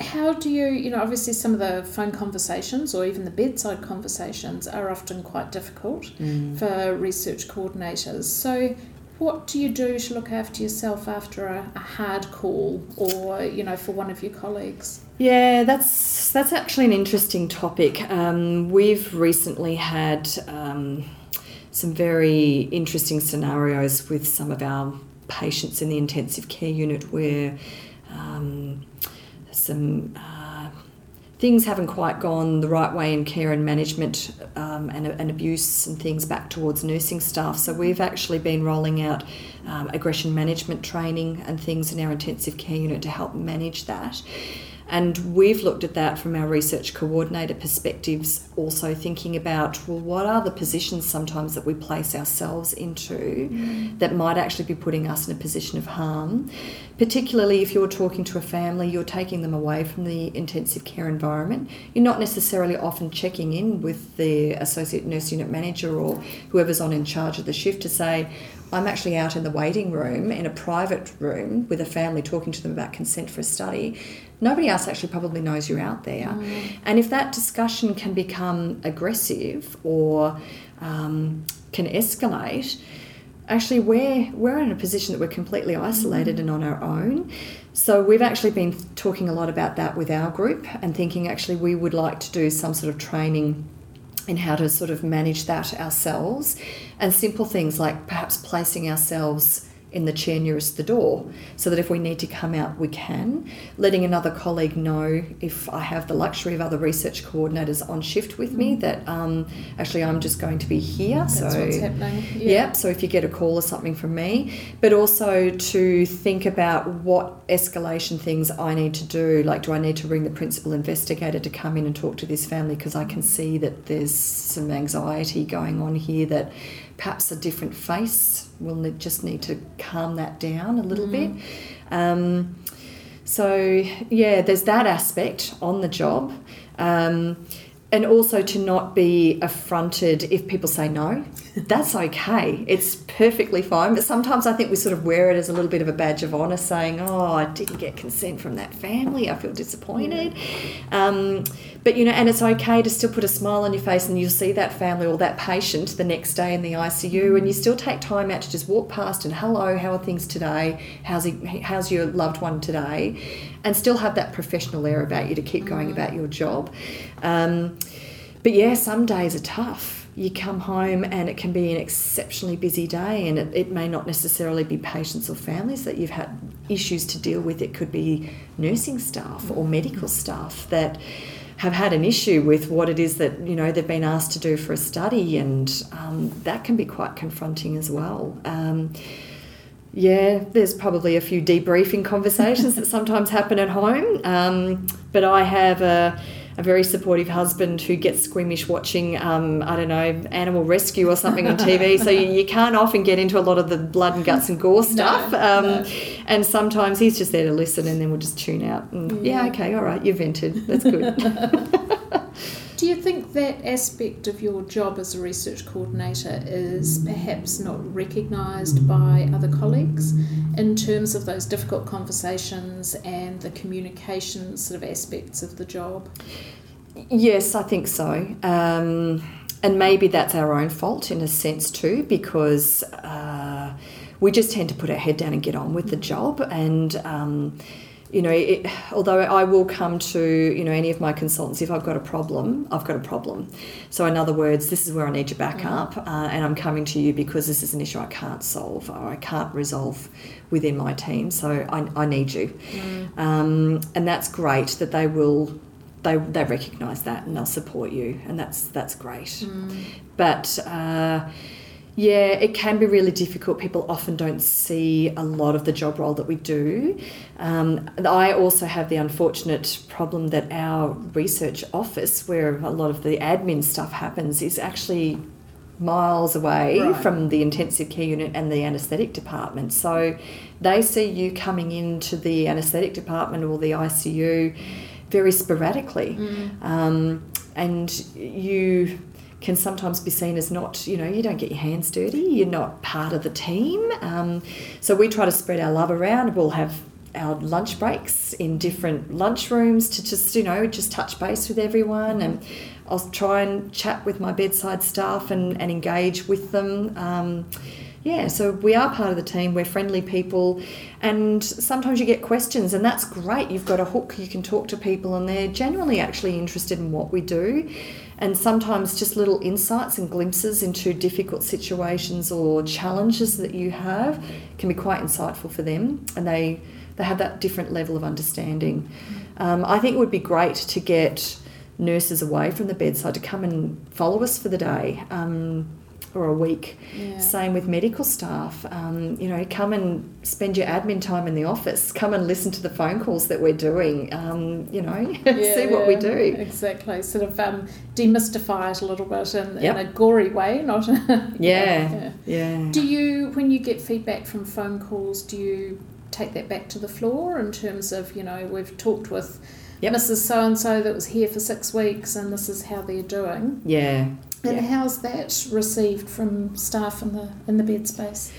[SPEAKER 1] How do you, you know, obviously some of the phone conversations or even the bedside conversations are often quite difficult mm. for research coordinators. So, what do you do to look after yourself after a, a, hard call or you know for one of your colleagues
[SPEAKER 2] yeah that's that's actually an interesting topic um, we've recently had um, some very interesting scenarios with some of our patients in the intensive care unit where um, some uh, things haven't quite gone the right way in care and management um, and, and, abuse and things back towards nursing staff. So we've actually been rolling out um, aggression management training and things in our intensive care unit to help manage that. And we've looked at that from our research coordinator perspectives, also thinking about, well, what are the positions sometimes that we place ourselves into mm. that might actually be putting us in a position of harm? Particularly if you're talking to a family, you're taking them away from the intensive care environment. You're not necessarily often checking in with the associate nurse unit manager or whoever's on in charge of the shift to say, I'm actually out in the waiting room in a private room with a family talking to them about consent for a study nobody else actually probably knows you're out there. Mm. And if that discussion can become aggressive or um, can escalate, actually we're we're in a position that we're completely isolated mm. and on our own. So we've actually been talking a lot about that with our group and thinking actually we would like to do some sort of training in how to sort of manage that ourselves. And simple things like perhaps placing ourselves in the chair nearest the door so that if we need to come out, we can. Letting another colleague know if I have the luxury of other research coordinators on shift with me mm. that um, actually I'm just going to be here.
[SPEAKER 1] That's
[SPEAKER 2] so,
[SPEAKER 1] what's happening.
[SPEAKER 2] Yeah. Yep. So if you get a call or something from me, but also to think about what escalation things I need to do. Like, do I need to ring the principal investigator to come in and talk to this family because I can see that there's some anxiety going on here that perhaps a different face. We'll just need to calm that down a little mm. bit. Um, so, yeah, there's that aspect on the job. Um, and also to not be affronted if people say no. That's okay. It's perfectly fine. But sometimes I think we sort of wear it as a little bit of a badge of honour, saying, "Oh, I didn't get consent from that family. I feel disappointed." Um, but you know, and it's okay to still put a smile on your face, and you'll see that family or that patient the next day in the ICU, and you still take time out to just walk past and, "Hello, how are things today? How's he, how's your loved one today?" And still have that professional air about you to keep going about your job. Um, but yeah, some days are tough. You come home and it can be an exceptionally busy day, and it, it may not necessarily be patients or families that you've had issues to deal with. It could be nursing staff or medical staff that have had an issue with what it is that you know they've been asked to do for a study, and um, that can be quite confronting as well. Um, yeah, there's probably a few debriefing conversations that sometimes happen at home, um, but I have a a very supportive husband who gets squeamish watching, um, I don't know, animal rescue or something on TV. so you, you, can't often get into a lot of the blood and guts and gore stuff. No, um, no. And sometimes he's just there to listen and then we'll just tune out. And, yeah. yeah, okay, all right, you vented. That's good.
[SPEAKER 1] Do you think that aspect of your job as a research coordinator is perhaps not recognised by other colleagues in terms of those difficult conversations and the communication sort of aspects of the job?
[SPEAKER 2] Yes, I think so. Um, and maybe that's our own fault in a sense too, because uh, we just tend to put our head down and get on with the job. And um, you know, it, although I will come to, you know, any of my consultants, if I've got a problem, I've got a problem. So, in other words, this is where I need your backup, mm. uh, and I'm coming to you because this is an issue I can't solve or I can't resolve within my team. So, I, I need you. Mm. Um, and that's great that they will. They, they recognise that and they'll support you, and that's that's great. Mm. But uh, yeah, it can be really difficult. People often don't see a lot of the job role that we do. Um, I also have the unfortunate problem that our research office, where a lot of the admin stuff happens, is actually miles away right. from the intensive care unit and the anaesthetic department. So they see you coming into the anaesthetic department or the ICU very sporadically. Mm. Um, and you can sometimes be seen as not, you know, you don't get your hands dirty, you're not part of the team. Um, so we try to spread our love around. We'll have our lunch breaks in different lunch rooms to just, you know, just touch base with everyone. And I'll try and chat with my bedside staff and, and engage with them. Um, yeah, so we are part of the team. We're friendly people, and sometimes you get questions, and that's great. You've got a hook, you can talk to people, and they're genuinely actually interested in what we do. And sometimes just little insights and glimpses into difficult situations or challenges that you have can be quite insightful for them, and they they have that different level of understanding. Um, I think it would be great to get nurses away from the bedside to come and follow us for the day. Um, or a week. Yeah. Same with medical staff. Um, you know, come and spend your admin time in the office. Come and listen to the phone calls that we're doing. Um, you know, yeah, see what we do.
[SPEAKER 1] Exactly. Sort of um, demystify it a little bit in, yep. in a gory way, not.
[SPEAKER 2] yeah, yeah.
[SPEAKER 1] Do you, when you get feedback from phone calls, do you take that back to the floor in terms of you know we've talked with. Yep. Mrs. So and so that was here for six weeks, and this is how they're doing.
[SPEAKER 2] Yeah,
[SPEAKER 1] and yeah. how's that received from staff in the in the bed space?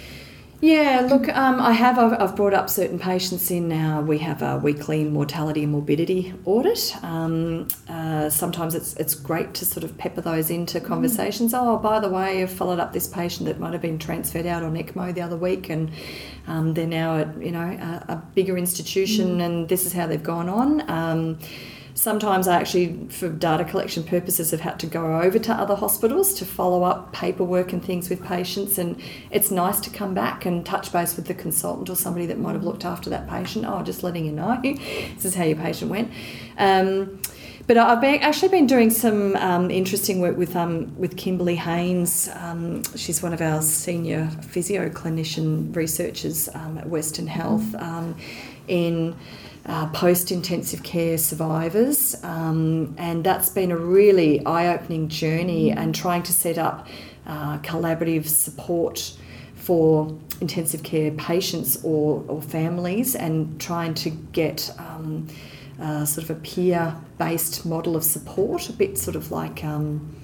[SPEAKER 2] Yeah, look, um, I have. I've, I've, brought up certain patients in now. We have a weekly mortality and morbidity audit. Um, uh, sometimes it's it's great to sort of pepper those into mm. conversations. Mm. Oh, by the way, I've followed up this patient that might have been transferred out on ECMO the other week, and um, they're now at you know a, a bigger institution, mm. and this is how they've gone on. Sometimes I actually, for data collection purposes, have had to go over to other hospitals to follow up paperwork and things with patients. And it's nice to come back and touch base with the consultant or somebody that might have looked after that patient. Oh, just letting you know, this is how your patient went. Um, but I've been, actually been doing some um, interesting work with um, with Kimberley Haines. Um, she's one of our senior physio clinician researchers um, at Western Health um, in uh, post intensive care survivors, um, and that's been a really eye opening journey and trying to set up uh, collaborative support for intensive care patients or, or families and trying to get um, uh, sort of a peer based model of support, a bit sort of like. Um,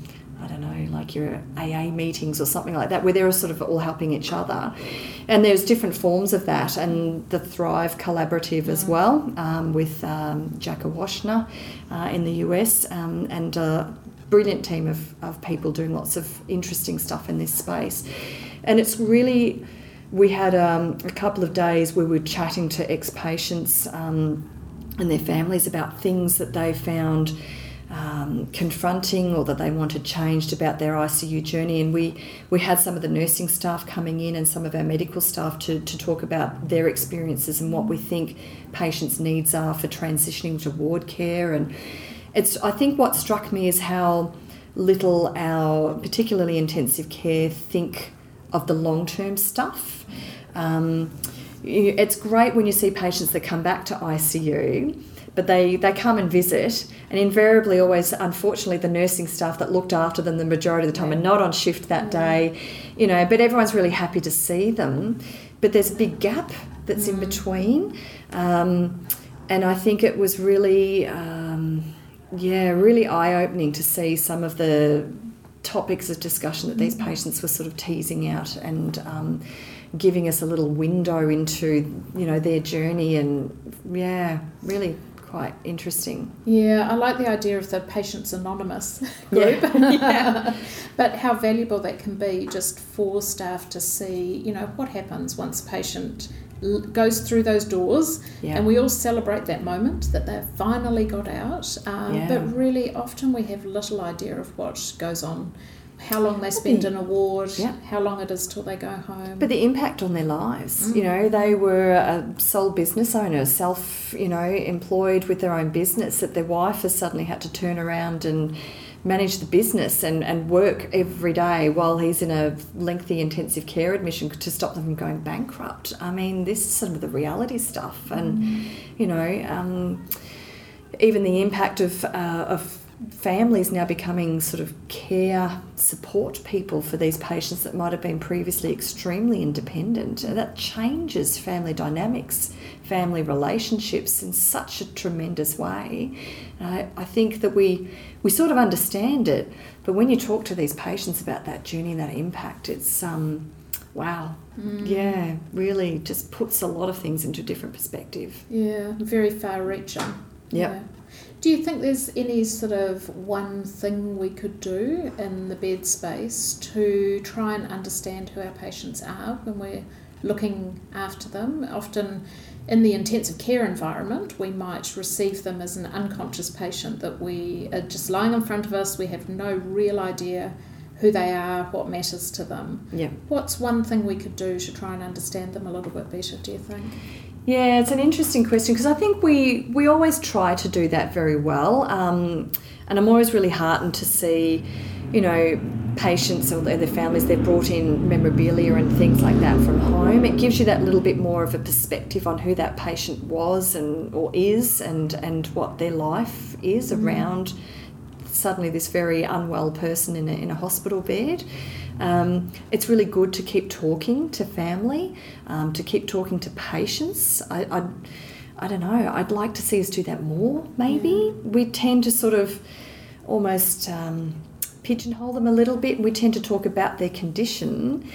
[SPEAKER 2] I don't know, like your AA meetings or something like that, where they're sort of all helping each other. And there's different forms of that, and the Thrive Collaborative as well, um, with um, Jack Iwashyna uh, in the US, um, and a brilliant team of, of people doing lots of interesting stuff in this space. And it's really, we had um, a couple of days where we were chatting to ex patients um, and their families about things that they found um, confronting or that they wanted changed about their ICU journey. And we, we had some of the nursing staff coming in and some of our medical staff to, to talk about their experiences and what we think patients' needs are for transitioning to ward care. And it's I think what struck me is how little our particularly intensive care think of the long term stuff. Um, it's great when you see patients that come back to ICU but they, they come and visit and invariably always unfortunately the nursing staff that looked after them the majority of the time are not on shift that day you know but everyone's really happy to see them but there's a big gap that's mm. in between um, and i think it was really um, yeah really eye-opening to see some of the topics of discussion that these mm. patients were sort of teasing out and um, giving us a little window into you know their journey and yeah really quite interesting.
[SPEAKER 1] Yeah, I like the idea of the Patients Anonymous group. Yeah. yeah. but how valuable that can be just for staff to see, you know, what happens once a patient goes through those doors yeah. and we all celebrate that moment that they've finally got out um, yeah. but really often we have little idea of what goes on how long they spend in a ward, yeah. how long it is till they go home.
[SPEAKER 2] But the impact on their lives, mm. you know, they were a sole business owner, self, you know, employed with their own business, that their wife has suddenly had to turn around and manage the business and, and work every day while he's in a lengthy intensive care admission to stop them from going bankrupt. I mean, this is some of the reality stuff. And, mm. you know, um, even the impact of, uh, of families now becoming sort of care support people for these patients that might have been previously extremely independent. And that changes family dynamics, family relationships in such a tremendous way. Uh, I think that we we sort of understand it, but when you talk to these patients about that journey, that impact, it's um, wow, mm. yeah, really just puts a lot of things into a different perspective.
[SPEAKER 1] Yeah, very far reaching.
[SPEAKER 2] Yeah.
[SPEAKER 1] Do you think there's any sort of one thing we could do in the bed space to try and understand who our patients are when we're looking after them? Often in the intensive care environment, we might receive them as an unconscious patient that we are just lying in front of us, we have no real idea who they are, what matters to them.
[SPEAKER 2] Yeah.
[SPEAKER 1] What's one thing we could do to try and understand them a little bit better, do you think?
[SPEAKER 2] Yeah, it's an interesting question because I think we we always try to do that very well, um, and I'm always really heartened to see, you know, patients or their families they've brought in memorabilia and things like that from home. It gives you that little bit more of a perspective on who that patient was and or is and and what their life is mm. around suddenly this very unwell person in a, in a hospital bed. Um, it's really good to keep talking to family, um, to keep talking to patients. I, I, I, don't know, I'd like to see us do that more, maybe. Mm. We tend to sort of almost um, pigeonhole them a little bit. We tend to talk about their condition,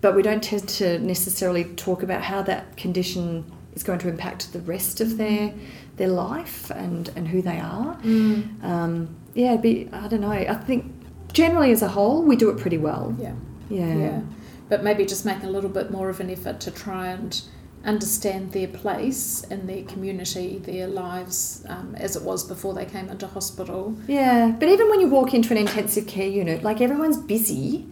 [SPEAKER 2] but we don't tend to necessarily talk about how that condition is going to impact the rest of their their life and, and who they are.
[SPEAKER 1] Mm.
[SPEAKER 2] Um, yeah, be I don't know. I think generally as a whole, we do it pretty well.
[SPEAKER 1] Yeah.
[SPEAKER 2] Yeah.
[SPEAKER 1] Yeah. But maybe just make a little bit more of an effort to try and understand their place in their community, their lives, um, as it was before they came into hospital.
[SPEAKER 2] Yeah, but even when you walk into an intensive care unit, like everyone's busy,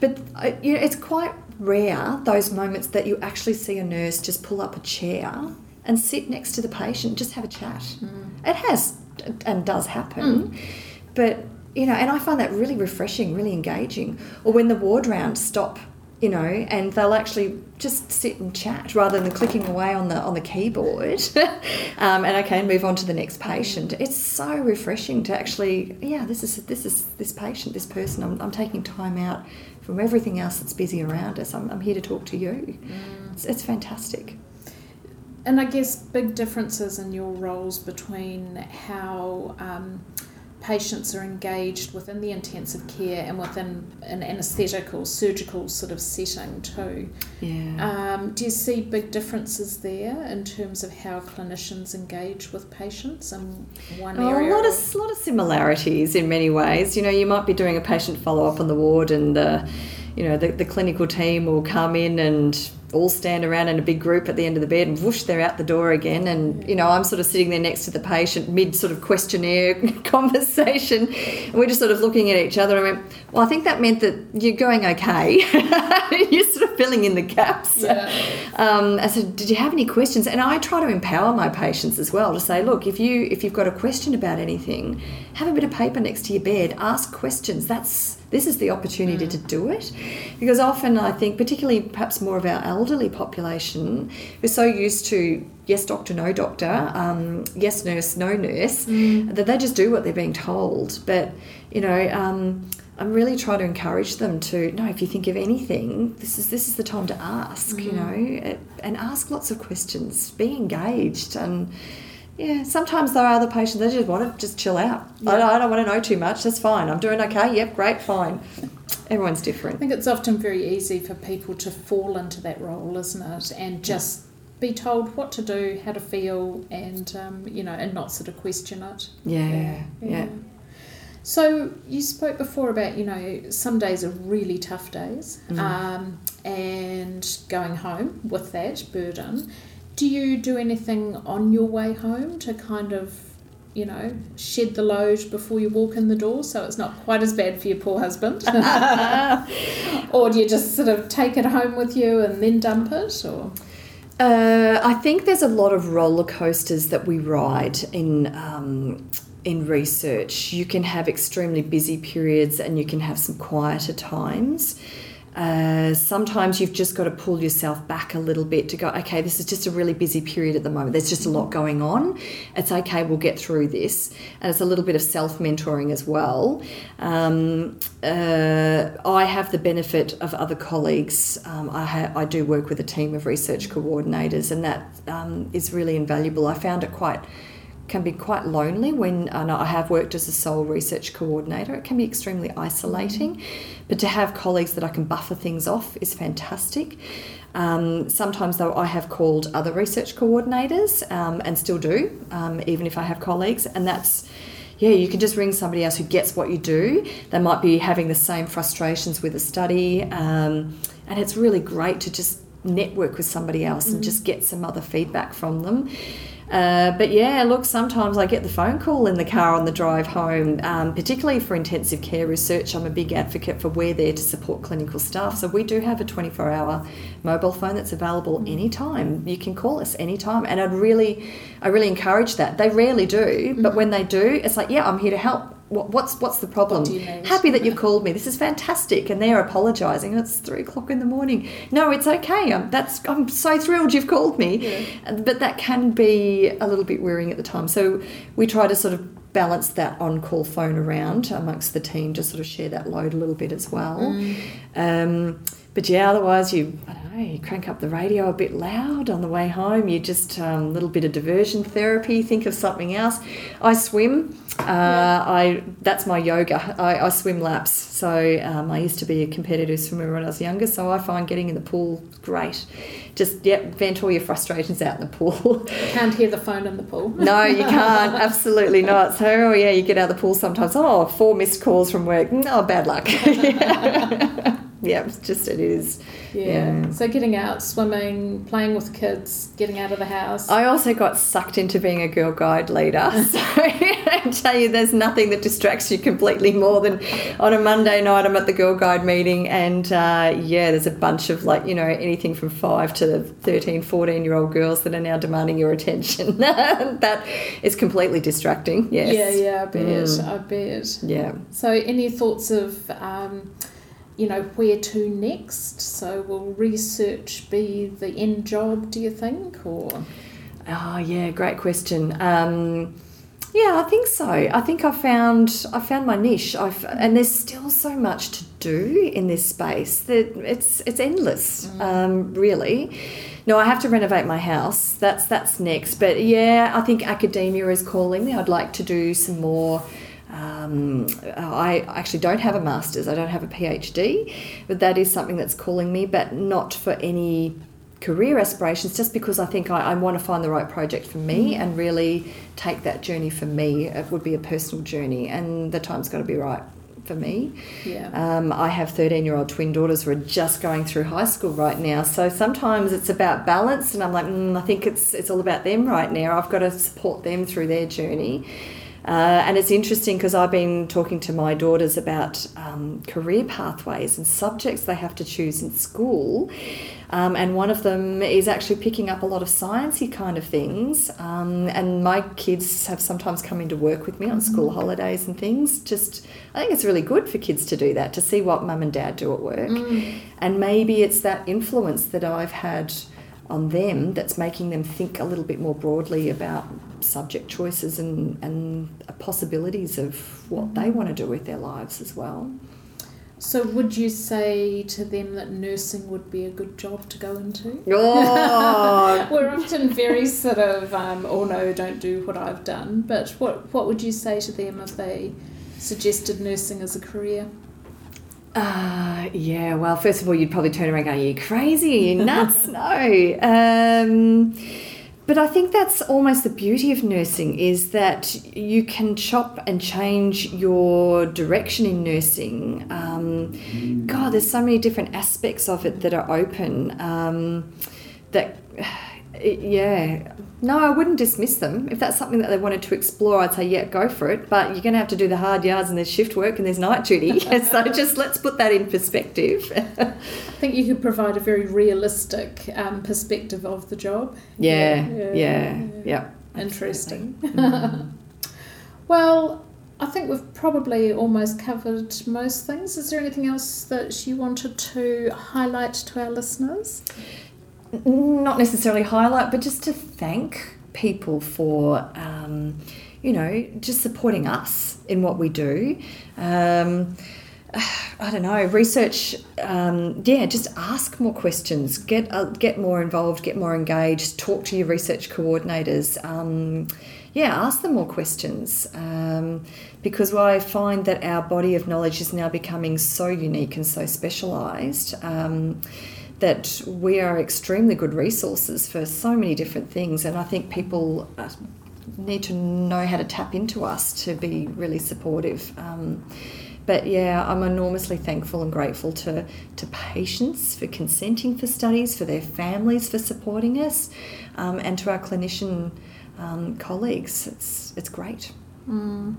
[SPEAKER 2] but uh, you know, it's quite rare those moments that you actually see a nurse just pull up a chair and sit next to the patient, just have a chat.
[SPEAKER 1] Mm.
[SPEAKER 2] It has and does happen, mm. but you know, and I find that really refreshing, really engaging. Or when the ward rounds stop, you know, and they'll actually just sit and chat rather than clicking away on the on the keyboard. um, and okay, move on to the next patient. It's so refreshing to actually, yeah, this is this is this patient, this person. I'm, I'm taking time out from everything else that's busy around us. I'm, I'm here to talk to you.
[SPEAKER 1] Mm.
[SPEAKER 2] It's, it's fantastic.
[SPEAKER 1] And I guess big differences in your roles between how. Um, patients are engaged within the intensive care and within an anaesthetic or surgical sort of setting too.
[SPEAKER 2] Yeah.
[SPEAKER 1] Um, do you see big differences there in terms of how clinicians engage with patients in one
[SPEAKER 2] oh,
[SPEAKER 1] area?
[SPEAKER 2] A lot of, lot of similarities in many ways. You know, you might be doing a patient follow up on the ward and the, you know, the, the clinical team will come in and all stand around in a big group at the end of the bed and whoosh, they're out the door again. And, you know, I'm sort of sitting there next to the patient mid sort of questionnaire conversation. And we're just sort of looking at each other and went, well, I think that meant that you're going okay. you're sort of filling in the gaps.
[SPEAKER 1] Yeah.
[SPEAKER 2] Um, I said, did you have any questions? And I try to empower my patients as well to say, look, if you if you've got a question about anything, have a bit of paper next to your bed, ask questions. That's this is the opportunity mm. to do it. Because often I think, particularly perhaps more of our elderly population, we're so used to yes doctor, no doctor, um, yes nurse, no nurse,
[SPEAKER 1] mm.
[SPEAKER 2] that they just do what they're being told. But, you know, um, I'm really trying to encourage them to no. If you think of anything, this is this is the time to ask. Mm. You know, and ask lots of questions. Be engaged and yeah, sometimes there are other patients that just want to just chill out. Yeah. I, don't, I don't want to know too much. That's fine. I'm doing okay. Yep, great, fine. Everyone's different.
[SPEAKER 1] I think it's often very easy for people to fall into that role, isn't it? And just be told what to do, how to feel, and um, you know, and not sort of question it.
[SPEAKER 2] Yeah, yeah. yeah.
[SPEAKER 1] So you spoke before about you know some days are really tough days, mm. um, and going home with that burden do you do anything on your way home to kind of you know, shed the load before you walk in the door so it's not quite as bad for your poor husband? or do you just sort of take it home with you and then dump it? Or
[SPEAKER 2] uh, I think there's a lot of roller coasters that we ride in um, in research. You can have extremely busy periods and you can have some quieter times. Uh, sometimes you've just got to pull yourself back a little bit to go, okay, this is just a really busy period at the moment. There's just a lot going on. It's okay, we'll get through this. And it's a little bit of self mentoring as well. Um, uh, I have the benefit of other colleagues. Um, I, ha- I do work with a team of research coordinators, and that um, is really invaluable. I found it quite can be quite lonely when and I have worked as a sole research coordinator. It can be extremely isolating, but to have colleagues that I can buffer things off is fantastic. Um, sometimes, though, I have called other research coordinators um, and still do, um, even if I have colleagues, and that's yeah, you can just ring somebody else who gets what you do. They might be having the same frustrations with a study, um, and it's really great to just network with somebody else and just get some other feedback from them. Uh, but yeah, look, sometimes I get the phone call in the car on the drive home, um, particularly for intensive care research. I'm a big advocate for we're there to support clinical staff. So we do have a 24 hour mobile phone that's available anytime. You can call us anytime. And I'd really, I really encourage that. They rarely do, but when they do, it's like, yeah, I'm here to help what, what's what's the problem?
[SPEAKER 1] need?
[SPEAKER 2] Happy that you called me. This is fantastic, and they're apologising. It's three o'clock in the morning. No, it's okay. I'm that's I'm so thrilled you've called me, but that can be a little bit wearing at the time. So we try to sort of balance that on-call phone around amongst the team to sort of share that load a little bit as well.
[SPEAKER 1] Mm.
[SPEAKER 2] Um, but yeah, otherwise you I don't know you crank up the radio a bit loud on the way home. You just a um, little bit of diversion therapy. Think of something else. I swim. Uh, I that's my yoga. I, I swim laps. So um, I used to be a competitive swimmer when I was younger. So I find getting in the pool great. Just yep, vent all your frustrations out in the pool.
[SPEAKER 1] Can't hear the phone in the pool.
[SPEAKER 2] No, you can't. Absolutely not. So, oh yeah, you get out of the pool sometimes. Oh, four missed calls from work. No, bad luck. yeah, it's just it is.
[SPEAKER 1] Yeah.
[SPEAKER 2] Yeah.
[SPEAKER 1] So getting out, swimming, playing with kids, getting out of the house.
[SPEAKER 2] I also got sucked into being a girl guide leader. So I tell you, there's nothing that distracts you completely more than on a Monday night, I'm at the girl guide meeting, and uh, yeah, there's a bunch of like, you know, anything from five to 13, 14 year old girls that are now demanding your attention. that is completely distracting. Yes.
[SPEAKER 1] Yeah, yeah, I bet.
[SPEAKER 2] Mm.
[SPEAKER 1] I bet.
[SPEAKER 2] Yeah.
[SPEAKER 1] So, any thoughts of, um, you know, where to next? So, will research be the end job? Do you think, or
[SPEAKER 2] Oh yeah, great question. Um, yeah, I think so. I think I found I found my niche. I've, and there's still so much to do in this space that it's it's endless, um, really. No, I have to renovate my house. That's that's next. But yeah, I think academia is calling me. I'd like to do some more. Um, I actually don't have a master's. I don't have a PhD, but that is something that's calling me. But not for any career aspirations just because I think I, I want to find the right project for me and really take that journey for me. It would be a personal journey, and the time's got to be right for me.
[SPEAKER 1] yeah,
[SPEAKER 2] Um, I have 13 year old twin daughters who are just going through high school right now. So sometimes it's about balance, and I'm like, mm, I think it's, it's all about them right now. I've got to support them through their journey. Uh, and it's interesting because I've been talking to my daughters about um, career pathways and subjects they have to choose in school. Um, and one of them is actually picking up a lot of sciencey kind of things. Um, and my kids have sometimes come in to work with me on school holidays and things. Just, I think it's really good for kids to do that, to see what mum and dad do at work. And maybe it's that influence that I've had on them that's making them think a little bit more broadly about subject choices and, and possibilities of what they want to do with their lives as well.
[SPEAKER 1] So, would you say to them that nursing would be a good job to go into?
[SPEAKER 2] Oh,
[SPEAKER 1] We're often very sort of, um, oh no, don't do what I've done. But what what would you say to them if they suggested nursing as a career?
[SPEAKER 2] Uh, yeah, well, first of all, you'd probably turn around and go, Are you crazy? Are you nuts? no. Um, but I think that's almost the beauty of nursing is that you can chop and change your direction in nursing. Um, God, there's so many different aspects of it that are open. Um, that, it- yeah, no, I wouldn't dismiss them. If that's something that they wanted to explore, I'd say, yeah, go for it. But you're going to have to do the hard yards and there's shift work and there's night duty. so just let's put that in perspective.
[SPEAKER 1] I think you could provide a very realistic um, perspective of the job.
[SPEAKER 2] yeah,
[SPEAKER 1] Yeah,
[SPEAKER 2] yeah,
[SPEAKER 1] yeah.
[SPEAKER 2] yeah.
[SPEAKER 1] Interesting. well, I think we've probably almost covered most things. Is there anything else that you wanted to highlight to our listeners?
[SPEAKER 2] Not necessarily highlight, but just to thank people for, um, you know, just supporting us in what we do. Um, I don't know. Research, um, yeah. Just ask more questions. Get uh, get more involved. Get more engaged. Talk to your research coordinators. Um, yeah, ask them more questions um, because I find that our body of knowledge is now becoming so unique and so specialised. That we are extremely good resources for so many different things, and I think people uh, need to know how to tap into us to be really supportive. Um, but yeah, I'm enormously thankful and grateful to, to patients for consenting for studies, for their families for supporting us, um, and to our clinician um, colleagues. It's, it's great.
[SPEAKER 1] Mm,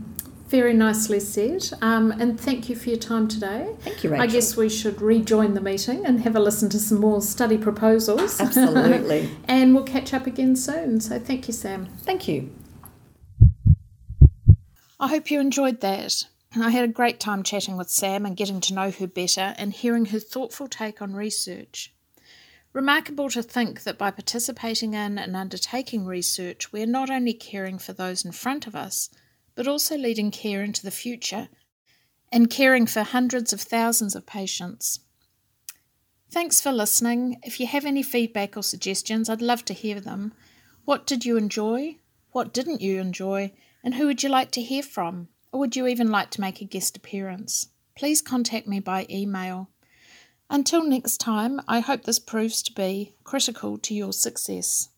[SPEAKER 1] very nicely said. Um, and thank you for your time today.
[SPEAKER 2] Thank you, Rachel.
[SPEAKER 1] I guess we should rejoin the meeting and have a listen to some more study proposals.
[SPEAKER 2] Absolutely.
[SPEAKER 1] and we'll catch up again soon. So thank you, Sam.
[SPEAKER 2] Thank you.
[SPEAKER 1] I hope you enjoyed that. And I had a great time chatting with Sam and getting to know her better and hearing her thoughtful take on research. Remarkable to think that by participating in and undertaking research, we are not only caring for those in front of us, but also leading care into the future and caring for hundreds of thousands of patients. Thanks for listening. If you have any feedback or suggestions, I'd love to hear them. What did you enjoy? What didn't you enjoy? And who would you like to hear from? Or would you even like to make a guest appearance? Please contact me by email. Until next time, I hope this proves to be critical to your success.